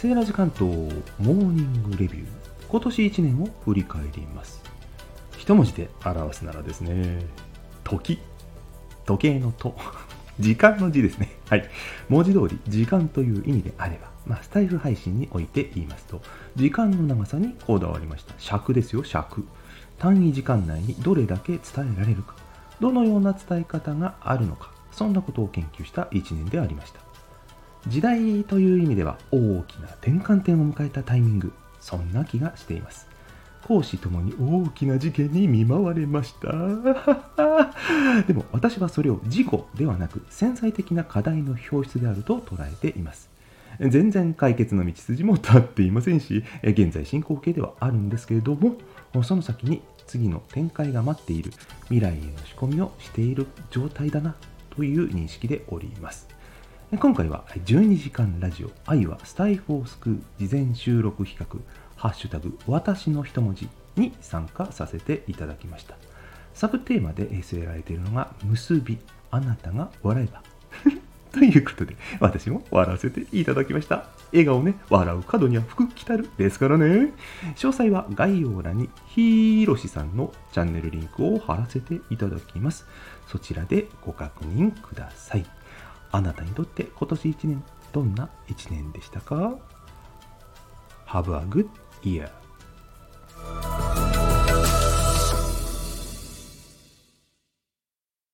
セーラジ関東モーニングレビュー。今年1年を振り返ります。一文字で表すならですね時。時計のと。時間の字ですね。はい。文字通り時間という意味であればまあ、スタイフ配信において言いますと時間の長さにこだわりました。尺ですよ尺。単位時間内にどれだけ伝えられるか。どのような伝え方があるのか。そんなことを研究した1年でありました。時代という意味では大きな転換点を迎えたタイミングそんな気がしています。講師ともに大きな事件に見舞われました。でも私はそれを事故ではなく潜在的な課題の表出であると捉えています。全然解決の道筋も立っていませんし現在進行形ではあるんですけれどもその先に次の展開が待っている未来への仕込みをしている状態だなという認識でおります。今回は12時間ラジオ愛はスタイフを救う事前収録企画ハッシュタグ私の一文字に参加させていただきました。サブテーマで据えられているのが結びあなたが笑えば。ということで私も笑わせていただきました。笑顔ね笑う角には福来たるですからね。詳細は概要欄にひろしさんのチャンネルリンクを貼らせていただきます。そちらでご確認ください。あなたにとって今年1年どんな1年でしたか？Have a good year.